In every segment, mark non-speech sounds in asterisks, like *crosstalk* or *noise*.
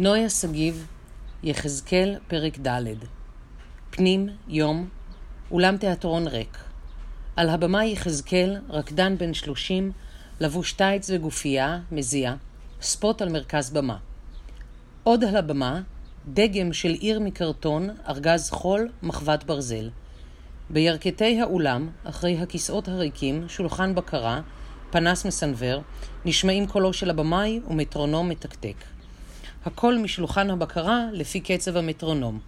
נויה שגיב, יחזקאל, פרק ד' פנים, יום, אולם תיאטרון ריק. על הבמה יחזקאל, רקדן בן שלושים, לבוש טייץ וגופייה, מזיע, ספוט על מרכז במה. עוד על הבמה, דגם של עיר מקרטון, ארגז חול, מחבת ברזל. בירכתי האולם, אחרי הכיסאות הריקים, שולחן בקרה, פנס מסנוור, נשמעים קולו של הבמאי ומטרונום מתקתק. הכל משולחן הבקרה לפי קצב המטרונום.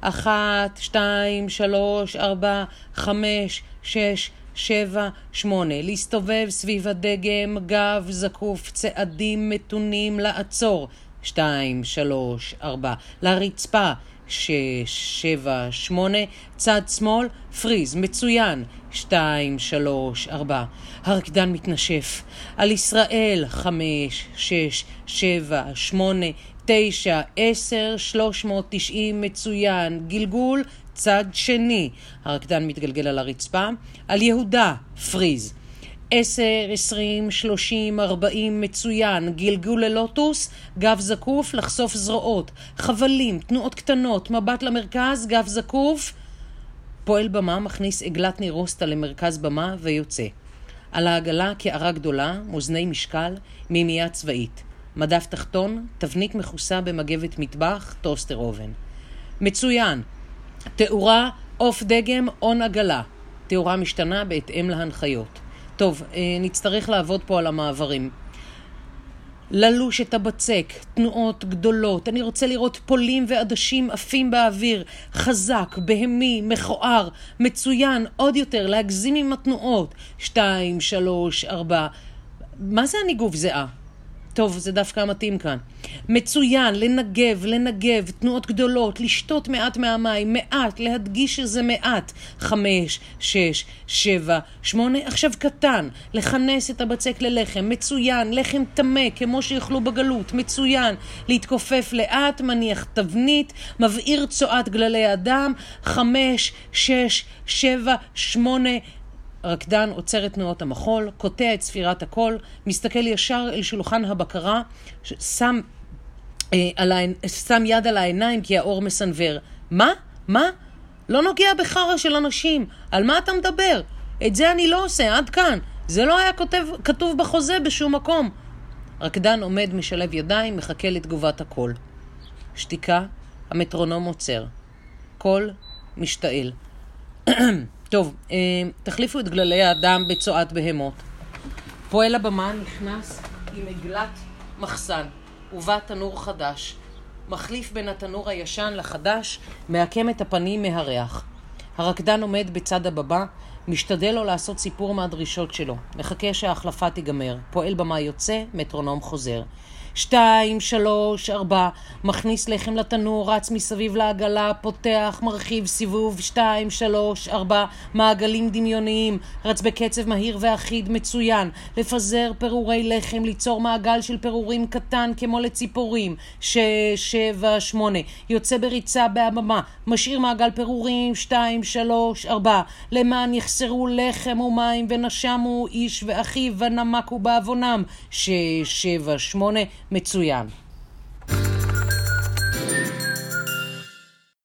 אחת, שתיים, שלוש, ארבע, חמש, שש, שבע, שמונה. להסתובב סביב הדגם, גב זקוף, צעדים מתונים, לעצור. שתיים, שלוש, ארבע. לרצפה. שש, שבע, שמונה, צד שמאל, פריז, מצוין, שתיים, שלוש, ארבע. הרקדן מתנשף. על ישראל, חמש, שש, שבע, שמונה, תשע, עשר, שלוש מאות תשעים, מצוין. גלגול, צד שני. הרקדן מתגלגל על הרצפה. על יהודה, פריז. עשר, עשרים, שלושים, ארבעים, מצוין, גלגול ללוטוס, גב זקוף, לחשוף זרועות, חבלים, תנועות קטנות, מבט למרכז, גב זקוף, פועל במה מכניס עגלת נירוסטה למרכז במה ויוצא. על העגלה קערה גדולה, מאזני משקל, מימייה צבאית. מדף תחתון, תבנית מכוסה במגבת מטבח, טוסטר אובן. מצוין. תאורה, עוף דגם, און עגלה. תאורה משתנה בהתאם להנחיות. טוב, אה, נצטרך לעבוד פה על המעברים. ללוש את הבצק, תנועות גדולות, אני רוצה לראות פולים ועדשים עפים באוויר, חזק, בהמי, מכוער, מצוין, עוד יותר, להגזים עם התנועות. שתיים, שלוש, ארבע. מה זה הניגוב זיעה? טוב, זה דווקא מתאים כאן. מצוין, לנגב, לנגב, תנועות גדולות, לשתות מעט מהמים, מעט, להדגיש שזה מעט. חמש, שש, שבע, שמונה, עכשיו קטן, לכנס את הבצק ללחם, מצוין, לחם טמא, כמו שיאכלו בגלות, מצוין, להתכופף לאט, מניח תבנית, מבעיר צואת גללי הדם, חמש, שש, שבע, שמונה, הרקדן עוצר את תנועות המחול, קוטע את ספירת הקול, מסתכל ישר אל שולחן הבקרה, שם, אה, על העין, שם יד על העיניים כי האור מסנוור. מה? מה? לא נוגע בחרא של אנשים. על מה אתה מדבר? את זה אני לא עושה, עד כאן. זה לא היה כותב, כתוב בחוזה בשום מקום. רקדן עומד משלב ידיים, מחכה לתגובת הקול. שתיקה, המטרונום עוצר. קול משתעל. *clears throat* טוב, אה, תחליפו את גללי האדם בצואת בהמות. פועל הבמה נכנס עם עגלת מחסן, ובא תנור חדש. מחליף בין התנור הישן לחדש, מעקם את הפנים מהריח. הרקדן עומד בצד הבמה, משתדל לו לעשות סיפור מהדרישות שלו. מחכה שההחלפה תיגמר. פועל במה יוצא, מטרונום חוזר. שתיים, שלוש, ארבע, מכניס לחם לתנור, רץ מסביב לעגלה, פותח, מרחיב סיבוב, שתיים, שלוש, ארבע, מעגלים דמיוניים, רץ בקצב מהיר ואחיד, מצוין, לפזר פירורי לחם, ליצור מעגל של פירורים קטן כמו לציפורים, שש, שבע, שמונה, יוצא בריצה בהבמה, משאיר מעגל פירורים, שתיים, שלוש, ארבע, למען יחסרו לחם ומים ונשמו איש ואחיו ונמקו בעוונם, שש, שבע, שמונה, מצוין.